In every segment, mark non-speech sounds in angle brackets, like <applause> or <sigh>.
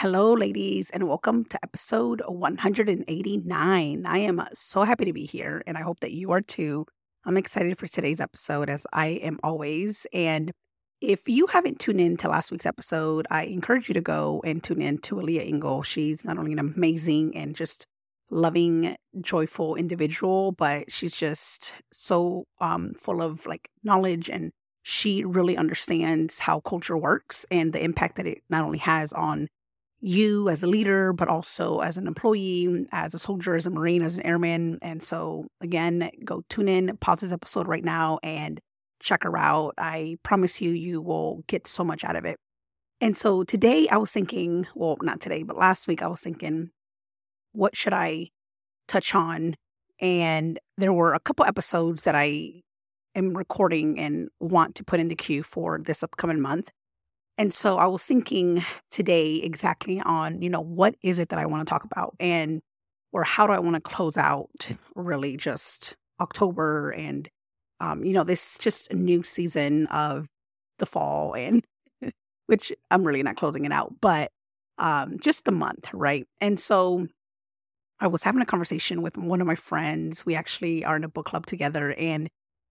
Hello, ladies, and welcome to episode 189. I am so happy to be here, and I hope that you are too. I'm excited for today's episode, as I am always. And if you haven't tuned in to last week's episode, I encourage you to go and tune in to Aaliyah Engel. She's not only an amazing and just loving, joyful individual, but she's just so um, full of like knowledge and she really understands how culture works and the impact that it not only has on you as a leader, but also as an employee, mm, as a soldier, as a Marine, as an airman. And so, again, go tune in, pause this episode right now, and check her out. I promise you, you will get so much out of it. And so today I was thinking, well, not today, but last week I was thinking, what should I touch on? And there were a couple episodes that I am recording and want to put in the queue for this upcoming month. And so I was thinking today exactly on, you know, what is it that I want to talk about and or how do I want to close out really just October and um, you know, this just a new season of the fall and <laughs> which I'm really not closing it out, but um just the month, right? And so I was having a conversation with one of my friends. We actually are in a book club together and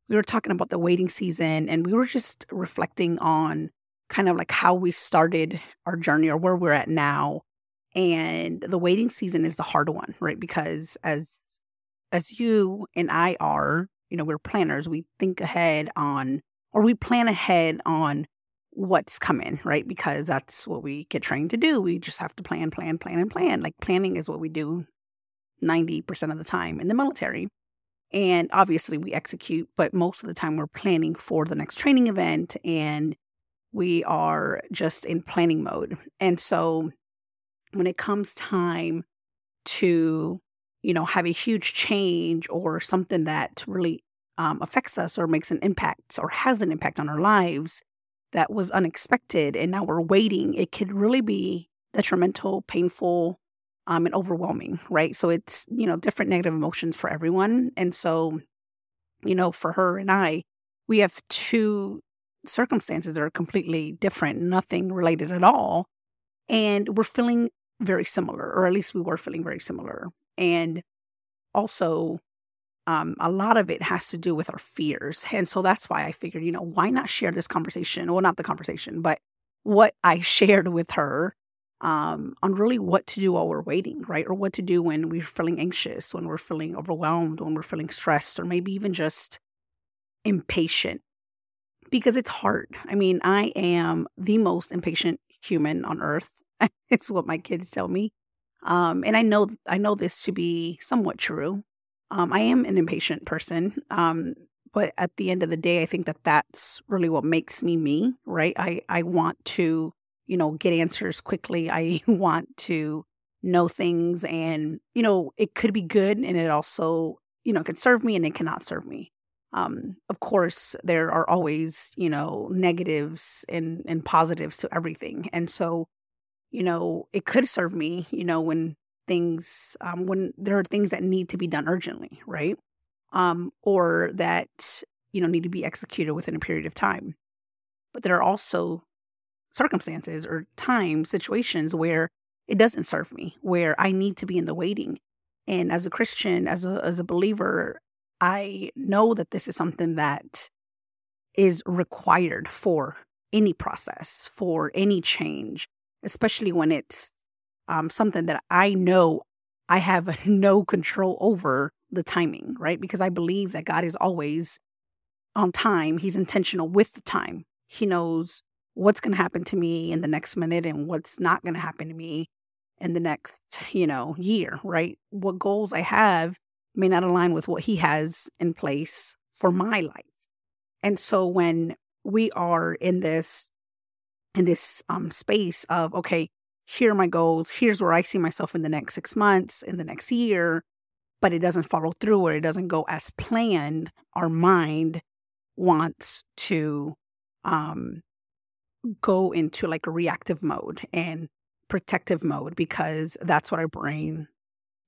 we were talking about the waiting season and we were just reflecting on kind of like how we started our journey or where we're at now. And the waiting season is the hard one, right? Because as as you and I are, you know, we're planners. We think ahead on or we plan ahead on what's coming, right? Because that's what we get trained to do. We just have to plan, plan, plan, and plan. Like planning is what we do 90% of the time in the military. And obviously we execute, but most of the time we're planning for the next training event and we are just in planning mode. And so when it comes time to, you know, have a huge change or something that really um, affects us or makes an impact or has an impact on our lives that was unexpected and now we're waiting, it could really be detrimental, painful, um, and overwhelming, right? So it's, you know, different negative emotions for everyone. And so, you know, for her and I, we have two circumstances that are completely different, nothing related at all. And we're feeling very similar, or at least we were feeling very similar. And also, um, a lot of it has to do with our fears. And so that's why I figured, you know, why not share this conversation? Well, not the conversation, but what I <laughs> shared with her um, on really what to do while we're waiting, right? Or what to do when we're feeling anxious, when we're feeling overwhelmed, when we're feeling stressed, or maybe even just impatient because it's hard. I mean, I am the most impatient human on earth. <laughs> it's what my kids tell me. Um, and I know I know this to be somewhat true. Um, I am an impatient person. Um, but at the end of the day, I think that that's really what makes me me, right? I I want to, you know, get answers quickly. I <laughs> want to know things and, you know, it could be good and it also, you know, can serve me and it cannot serve me. Um, of course, there are always, you know, negatives and, and positives to everything. And so, you know, it could serve me, you know, when things, um, when there are things that need to be done urgently, right? Um, or that, you know, need to be executed within a period of time. But there are also circumstances or times, situations where it doesn't serve me, where I need to be in the waiting. And as a Christian, as a as a believer, I know that this is something that is required for any process, for any change, especially when it's um, something that I know I have <laughs> no control over the timing, right? Because I believe that God is always on time. He's intentional with the time. He knows what's going to happen to me in the next minute and what's not going to happen to me in the next, you know, year, right? What goals I have may not align with what he has in place for my life. And so when we are in this in this um space of okay, here are my goals, here's where I see myself in the next 6 months, in the next year, but it doesn't follow through or it doesn't go as planned, our mind wants to um go into like a reactive mode and protective mode because that's what our brain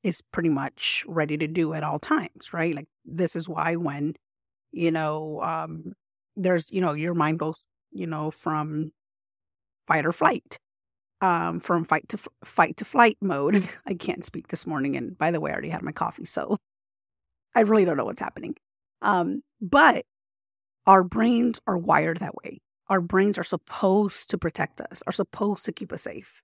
is pretty much ready to do at all times, right? Like this is why when you know um there's you know your mind goes you know from fight or flight um from fight to f- fight to flight mode. <laughs> I can't speak this morning and by the way I already had my coffee so <laughs> I really don't know what's happening. Um but our brains are wired that way our brains are supposed to protect us, are supposed to keep us safe.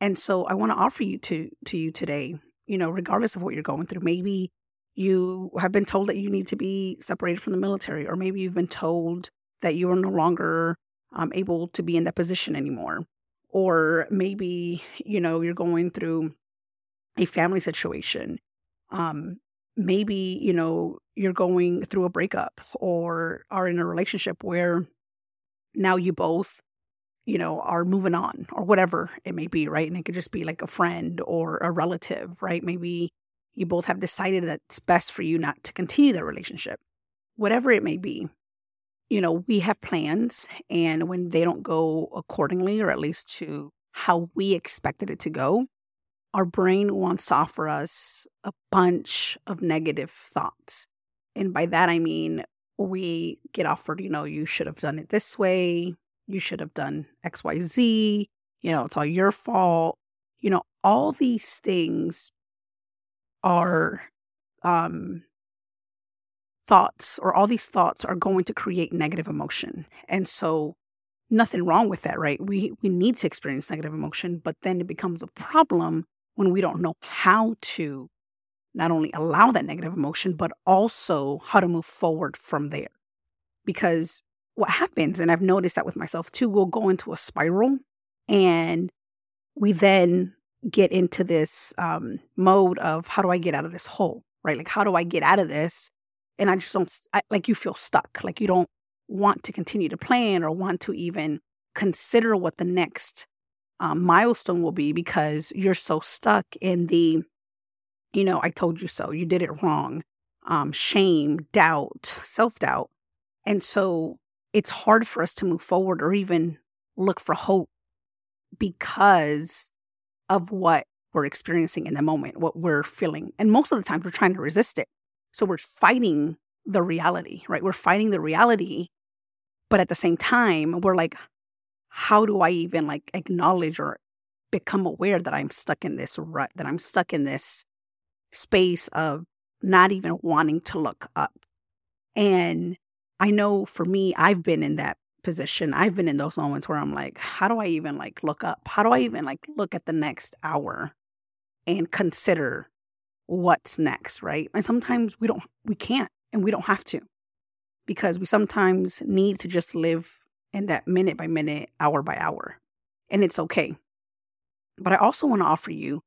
And so I want to offer you to to you today, you know, regardless of what you're going through, maybe you have been told that you need to be separated from the military, or maybe you've been told that you are no longer um, able to be in that position anymore. Or maybe, you know, you're going through a family situation. Um, maybe, you know, you're going through a breakup or are in a relationship where now you both you know are moving on or whatever it may be right? And it could just be like a friend or a relative right? Maybe you both have decided that it's best for you not to continue the relationship. Whatever it may be you know we have plans and when they don't go accordingly or at least to how we expected it to go our brain wants to offer us a bunch of negative thoughts. And by that i mean we get offered, you know, you should have done it this way. You should have done XYZ. You know, it's all your fault. You know, all these things are um, thoughts, or all these thoughts are going to create negative emotion. And so, nothing wrong with that, right? We we need to experience negative emotion, but then it becomes a problem when we don't know how to not only allow that negative emotion, but also how to move forward from there. Because what happens, and I've noticed that with myself too, we'll go into a spiral and we then get into this um, mode of how do I get out of this hole, right? Like, how do I get out of this? And I just don't, I, like, you feel stuck. Like, you don't want to continue to plan or want to even consider what the next um, milestone will be because you're so stuck in the you know, I told you so, you did it wrong, um, shame, doubt, self doubt. And so it's hard for us to move forward or even look for hope because of what we're experiencing in the moment, what we're feeling. And most of the time, we're trying to resist it. So we're fighting the reality, right? We're fighting the reality. But at the same time, we're like, how do I even like acknowledge or become aware that I'm stuck in this rut, that I'm stuck in this space of not even wanting to look up. And I know for me, I've been in that position. I've been in those moments where I'm like, how do I even like look up? How do I even like look at the next hour and consider what's next, right? And sometimes we don't we can't and we don't have to because we sometimes need to just live in that minute by minute, hour by hour. And it's okay. But I also want to offer you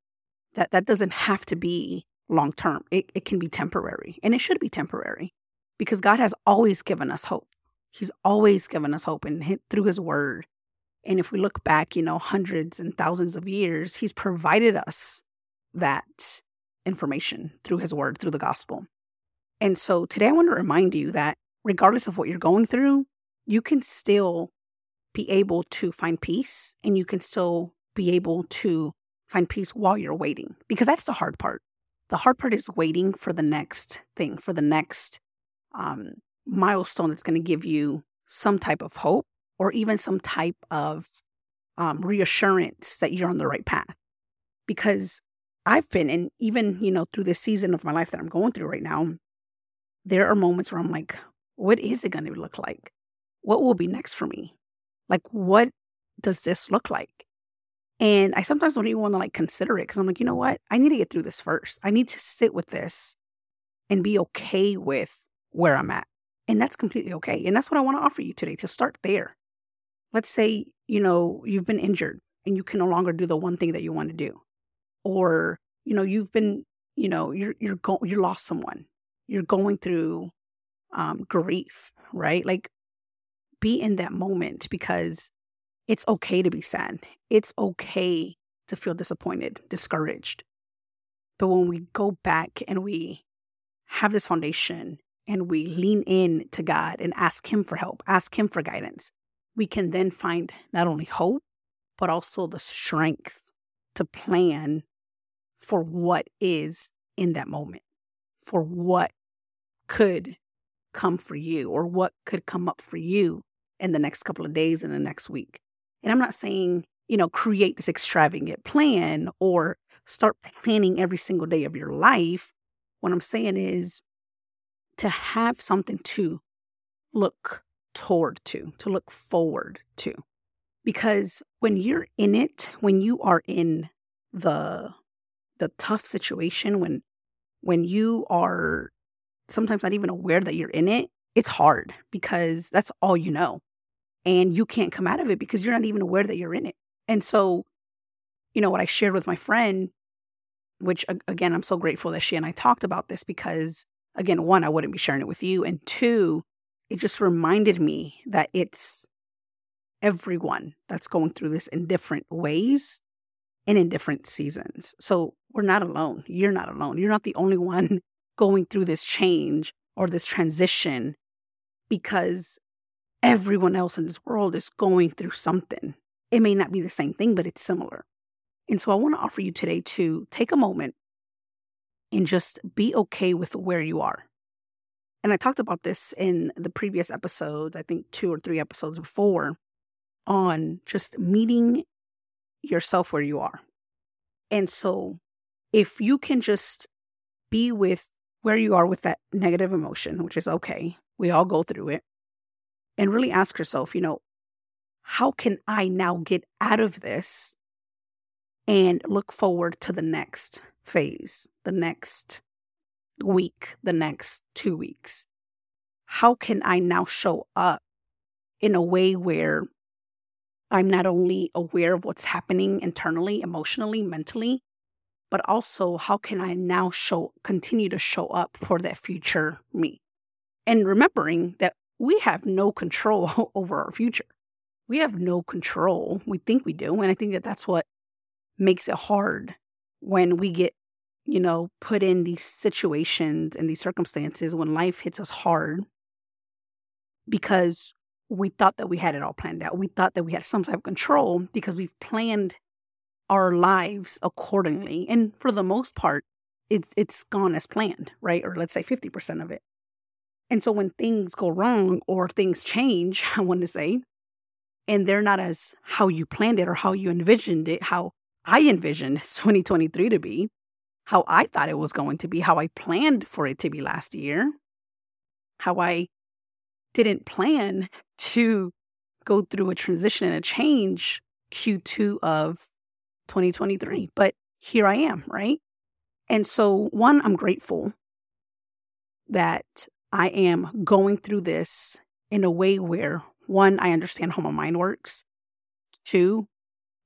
that that doesn't have to be long term. It, it can be temporary, and it should be temporary because God has always given us hope. He's always given us hope and through His Word. And if we look back, you know, hundreds and thousands of years, He's provided us that information through His Word, through the gospel. And so today I want to remind you that regardless of what you're going through, you can still be able to find peace and you can still be able to find peace while you're waiting because that's the hard part. The hard part is waiting for the next thing, for the next um, milestone that's going to give you some type of hope or even some type of um, reassurance that you're on the right path. Because I've been, and even, you know, through this season of my life that I'm going through right now, there are moments where I'm like, what is it going to look like? What will be next for me? Like, what does this look like? And I sometimes don't even want to like consider it because I'm like, you know what? I need to get through this first. I need to sit with this and be okay with where I'm at. And that's completely okay. And that's what I want to offer you today to start there. Let's say, you know, you've been injured and you can no longer do the one thing that you want to do. Or, you know, you've been, you know, you're you're go- you lost someone. You're going through um grief, right? Like be in that moment because it's okay to be sad. It's okay to feel disappointed, discouraged. But when we go back and we have this foundation and we lean in to God and ask Him for help, ask Him for guidance, we can then find not only hope, but also the strength to plan for what is in that moment, for what could come for you or what could come up for you in the next couple of days in the next week. And I'm not saying, you know, create this extravagant plan or start planning every single day of your life. What I'm saying is to have something to look toward to, to look forward to. Because when you're in it, when you are in the the tough situation, when when you are sometimes not even aware that you're in it, it's hard because that's all you know. And you can't come out of it because you're not even aware that you're in it. And so, you know, what I shared with my friend, which again, I'm so grateful that she and I talked about this because, again, one, I wouldn't be sharing it with you. And two, it just reminded me that it's everyone that's going through this in different ways and in different seasons. So we're not alone. You're not alone. You're not the only one <laughs> going through this change or this transition because everyone else in this world is going through something. It may not be the same thing, but it's similar. And so I want to offer you today to take a moment and just be okay with where you are. And I talked about this in the previous episodes, I think two or three episodes before, on just meeting yourself where you are. And so if you can just be with where you are with that negative emotion, which is okay, we all go through it, and really ask yourself, you know, how can I now get out of this and look forward to the next phase, the next week, the next two weeks? How can I now show up in a way where I'm not only aware of what's happening internally, emotionally, mentally, but also how can I now show continue to show up for that future me? And remembering that we have no control <laughs> over our future. We have no control. We think we do. And I think that that's what makes it hard when we get, you know, put in these situations and these circumstances when life hits us hard because we thought that we had it all planned out. We thought that we had some type of control because we've planned our lives accordingly. And for the most part, it's it's gone as planned, right? Or let's say 50% of it. And so when things go wrong or things change, <laughs> I want to say, and they're not as how you planned it or how you envisioned it, how I envisioned <laughs> 2023 to be, how I thought it was going to be, how I planned for it to be last year, how I didn't plan to go through a transition and a change Q2 of 2023. But here I am, right? And so, one, I'm grateful that I am going through this in a way where, one, I understand how my mind works. Two,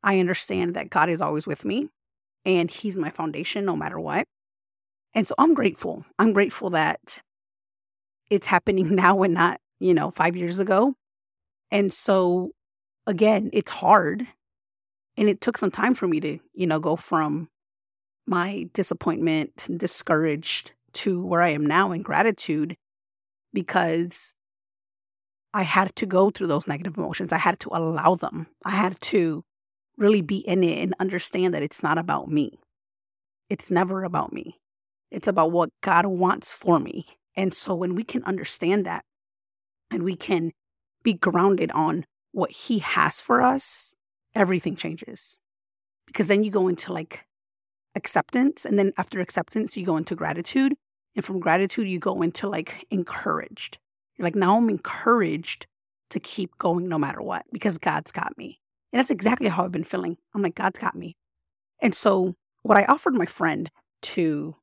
I understand that God is always with me and He's my foundation no matter what. And so I'm grateful. I'm grateful that it's happening <laughs> now and not, you know, five years ago. And so, again, it's hard. And it took some time for me to, you know, go from my disappointment and discouraged to where I am now in gratitude because I had to go through those negative emotions. I had to allow them. I had to really be in it and understand that it's not about me. It's never about me. It's about what God wants for me. And so when we can understand that and we can be grounded on what He has for us, everything changes. Because then you go into like acceptance. And then after acceptance, you go into gratitude. And from gratitude, you go into like encouraged. You're like, now I'm encouraged to keep going no matter what because God's got me. And that's exactly how I've been feeling. I'm like, God's got me. And so, what I offered my friend to,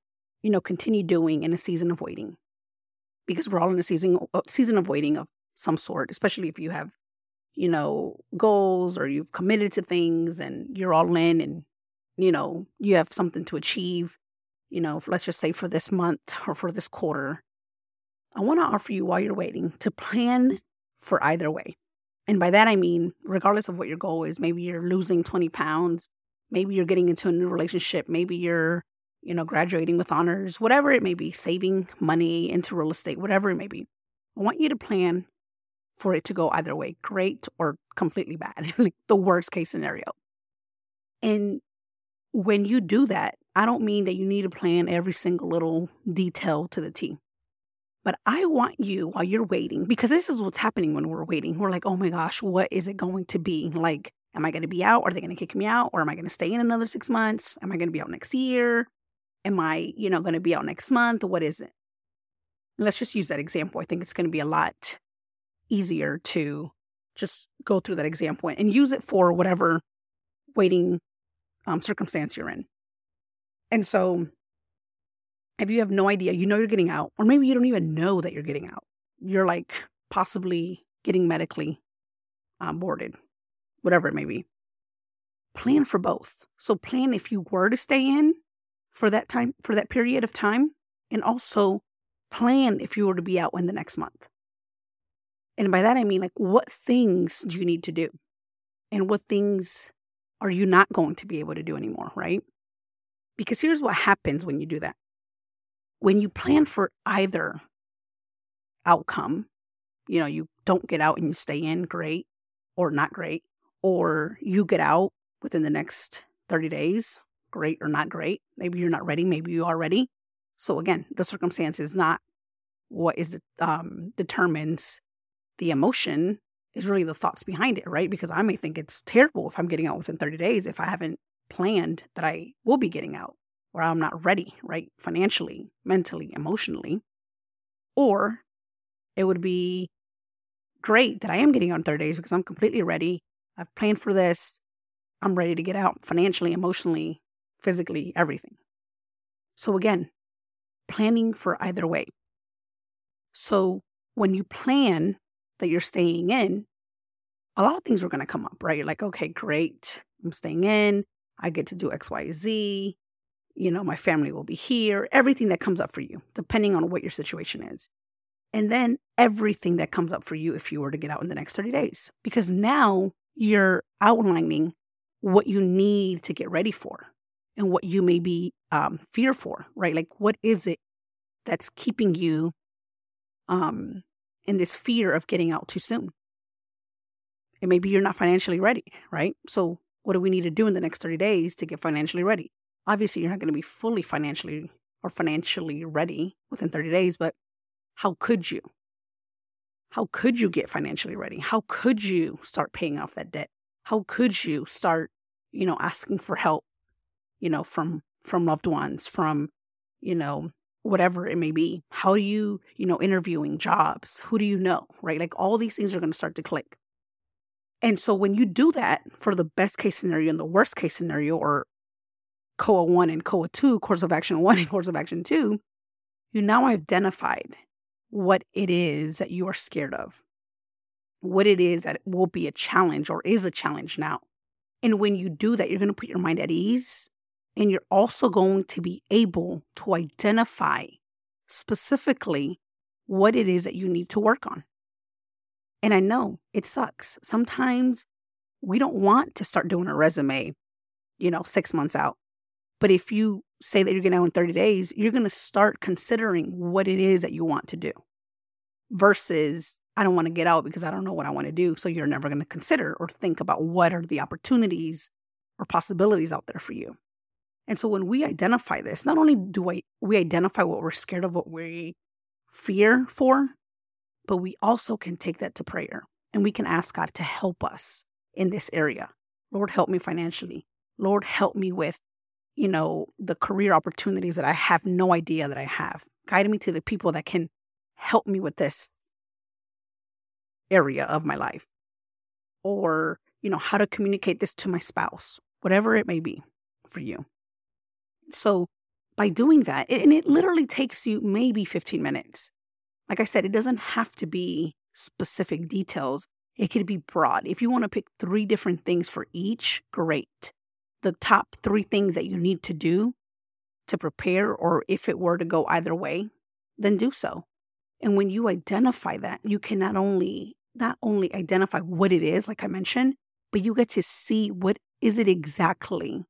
you know, continue doing in a season of waiting, because we're all in a season uh, season of waiting of some sort, especially if you have, you know, goals or you've committed to things and you're all in and, you know, you have something to achieve, you know, let's just say for this month or for this quarter. I want to offer you while you're waiting to plan for either way. And by that, I mean, regardless of what your goal is, maybe you're losing 20 pounds, maybe you're getting into a new relationship, maybe you're, you know, graduating with honors, whatever it may be, saving money into real estate, whatever it may be. I want you to plan for it to go either way, great or completely bad, <laughs> like the worst case scenario. And when you do that, I don't mean that you need to plan every single little detail to the T. But I want you while you're waiting, because this is what's happening when we're waiting. We're like, oh my gosh, what is it going to be? Like, am I going to be out? Are they going to kick me out? Or am I going to stay in another six months? Am I going to be out next year? Am I, you know, going to be out next month? What is it? Let's just use that example. I think it's going to be a lot easier to just go through that example and use it for whatever waiting um, circumstance you're in. And so if you have no idea, you know you're getting out, or maybe you don't even know that you're getting out. You're like possibly getting medically um, boarded, whatever it may be. Plan for both. So plan if you were to stay in for that time, for that period of time, and also plan if you were to be out in the next month. And by that, I mean, like, what things do you need to do? And what things are you not going to be able to do anymore, right? Because here's what happens when you do that when you plan for either outcome, you know, you don't get out and you stay in, great or not great, or you get out within the next 30 days, great or not great. Maybe you're not ready, maybe you are ready. So again, the circumstance is not what is um, determines the emotion is really the thoughts behind it, right? Because I may think it's terrible if I'm getting out within 30 days if I haven't planned that I will be getting out or I'm not ready, right? Financially, mentally, emotionally. Or it would be great that I am getting on 30 days because I'm completely ready. I've planned for this. I'm ready to get out financially, emotionally, physically, everything. So again, planning for either way. So when you plan that you're staying in, a lot of things are going to come up, right? You're like, okay, great. I'm staying in. I get to do X, Y, Z you know, my family will be here, everything that comes up for you, depending on what your situation is. And then everything that comes up for you if you were to get out in the next 30 days, because now you're outlining what you need to get ready for and what you may be um, fear for, right? Like, what is it that's keeping you um, in this fear of getting out too soon? And maybe you're not financially ready, right? So, what do we need to do in the next 30 days to get financially ready? Obviously you're not going to be fully financially or financially ready within 30 days, but how could you? How could you get financially ready? How could you start paying off that debt? How could you start, you know, asking for help, you know, from from loved ones, from, you know, whatever it may be? How do you, you know, interviewing jobs? Who do you know? Right? Like all these things are going to start to click. And so when you do that for the best case scenario and the worst case scenario, or COA 1 and COA 2, course of action 1 and course of action 2, you now identified what it is that you are scared of, what it is that will be a challenge or is a challenge now. And when you do that, you're going to put your mind at ease and you're also going to be able to identify specifically what it is that you need to work on. And I know it sucks. Sometimes we don't want to start doing a resume, you know, six months out. But if you say that you're going to in 30 days, you're going to start considering what it is that you want to do versus I don't want to get out because I don't know what I want to do. So you're never going to consider or think about what are the opportunities or possibilities out there for you. And so when we identify this, not only do I, we identify what we're scared of, what we fear for, but we also can take that to prayer and we can ask God to help us in this area. Lord, help me financially. Lord, help me with you know, the career opportunities that I have no idea that I have. Guide me to the people that can help me with this area of my life. Or, you know, how to communicate this to my spouse, whatever it may be for you. So by doing that, and it literally takes you maybe 15 minutes. Like I said, it doesn't have to be specific details. It could be broad. If you want to pick three different things for each, great. The top three things that you need to do to prepare, or if it were to go either way, then do so. And when you identify that, you can not only not only identify what it is, like I mentioned, but you get to see what is it exactly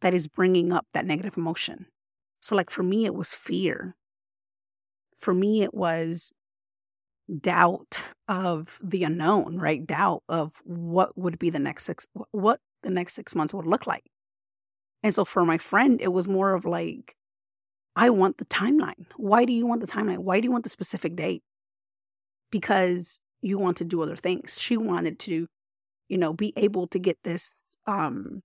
that is bringing up that negative emotion. So, like for me, it was fear. For me, it was doubt of the unknown, right? Doubt of what would be the next what the next six months would look like. And so for my friend, it was more of like, I want the timeline. Why do you want the timeline? Why do you want the specific date? Because you want to do other things. She wanted to, you know, be able to get this um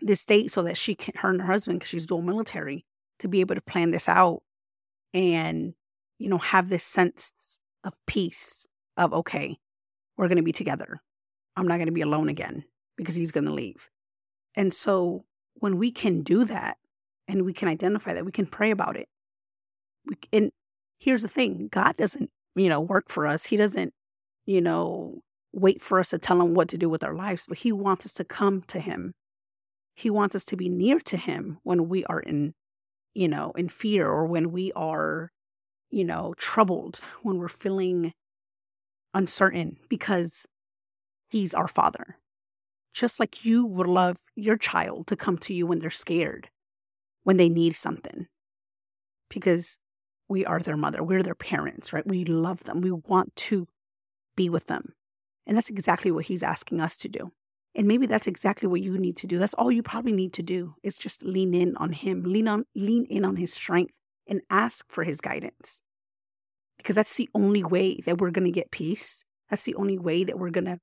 this date so that she can her and her husband, because she's dual military, to be able to plan this out and, you know, have this sense of peace of okay, we're gonna be together. I'm not gonna be alone again because he's gonna leave. And so when we can do that and we can identify that, we can pray about it. We, and here's the thing God doesn't, you know, work for us. He doesn't, you know, wait for us to tell him what to do with our lives, but He wants us to come to Him. He wants us to be near to Him when we are in, you know, in fear or when we are, you know, troubled, when we're feeling uncertain because He's our Father just like you would love your child to come to you when they're scared, when they need something. Because we are their mother, we're their parents, right? We love them, we want to be with them. And that's exactly what he's asking us to do. And maybe that's exactly what you need to do. That's all you probably need to do is just lean in on him, lean on lean in on his strength and ask for his guidance. Because that's the only way that we're going to get peace. That's the only way that we're going to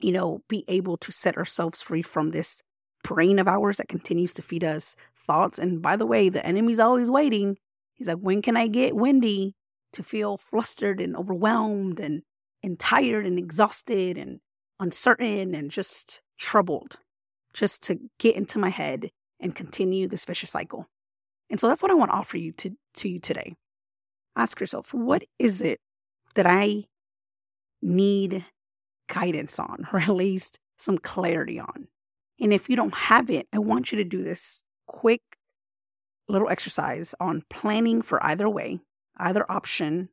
you know, be able to set ourselves free from this brain of ours that continues to feed us thoughts. And by the way, the enemy's always waiting. He's like, when can I get Wendy to feel flustered and overwhelmed and, and tired and exhausted and uncertain and just troubled, just to get into my head and continue this vicious cycle. And so that's what I want to offer you to, to you today. Ask yourself, what is it that I need guidance on, or at least some clarity on. And if you don't have it, I want you to do this quick little exercise on planning for either way, either option,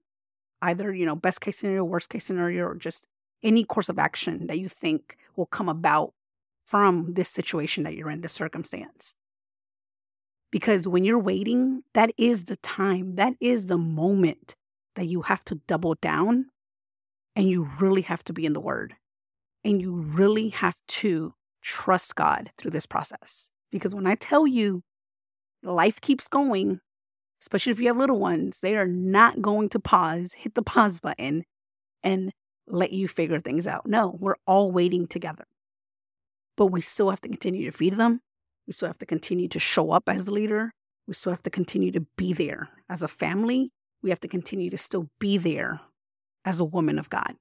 either, you know, best case scenario, worst case scenario, or just any course of action that you think will come about from this situation that you're in, this circumstance. Because when you're waiting, that is the time, that is the moment that you have to double down and you really have to be in the Word. And you really have to trust God through this process. Because when I tell you life keeps going, especially if you have little ones, they are not going to pause, hit the pause button, and let you figure things out. No, we're all waiting together. But we still have to continue to feed them. We still have to continue to show up as the leader. We still have to continue to be there as a family. We have to continue to still be there as a woman of God.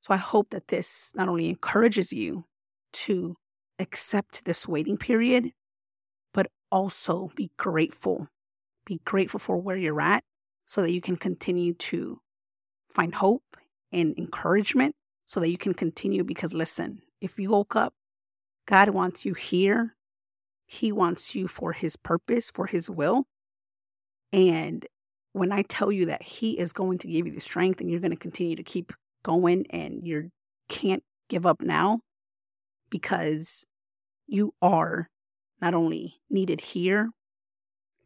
So I hope that this not only encourages you to accept this waiting period, but also be grateful. Be grateful for where you're at so that you can continue to find hope and encouragement so that you can continue. Because listen, if you woke up, God wants you here. He wants you for His purpose, for His will. And when I tell you that He is going to give you the strength and you're going to continue to keep going and you can't give up now because you are not only needed here,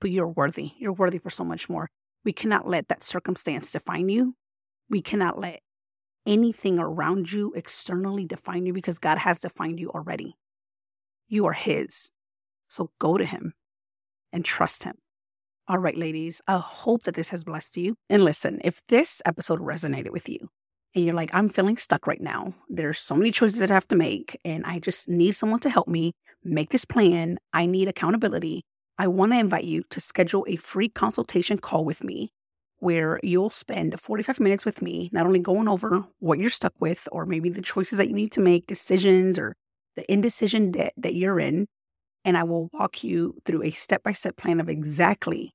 but you're worthy. You're worthy for so much more. We cannot let that circumstance define you. We cannot let anything around you externally define you because God has defined you already. You are His. So go to Him and trust Him. All right, ladies, I hope that this has blessed you. And listen, if this episode resonated with you and you're like, I'm feeling stuck right now, there's so many choices that I have to make, and I just need someone to help me make this plan, I need accountability. I want to invite you to schedule a free consultation call with me where you'll spend 45 minutes with me, not only going over what you're stuck with, or maybe the choices that you need to make, decisions, or the indecision debt that you're in. And I will walk you through a step by step plan of exactly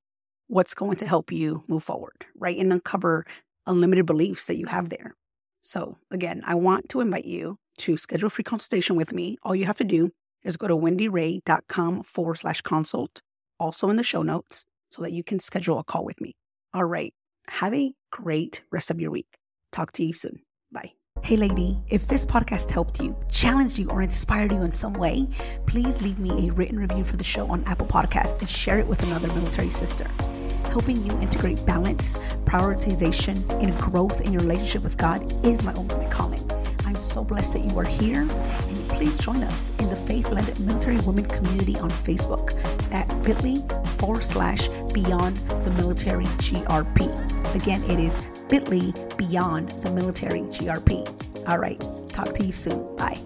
what's going to help you move forward, right? And uncover unlimited beliefs that you have there. So, again, I want to invite you to schedule a free consultation with me. All you have to do is go to wendyray.com forward slash consult, also in the show notes, so that you can schedule a call with me. All right. Have a great rest of your week. Talk to you soon. Bye. Hey, lady, if this podcast helped you, challenged you, or inspired you in some way, please leave me a written review for the show on Apple Podcast and share it with another military sister. Helping you integrate balance, prioritization, and growth in your relationship with God is my ultimate calling. I'm so blessed that you are here, and please join us in the Faith Led Military Women community on Facebook at bit.ly forward slash beyond the military GRP. Again, it is bit.ly beyond the military GRP. All right, talk to you soon. Bye.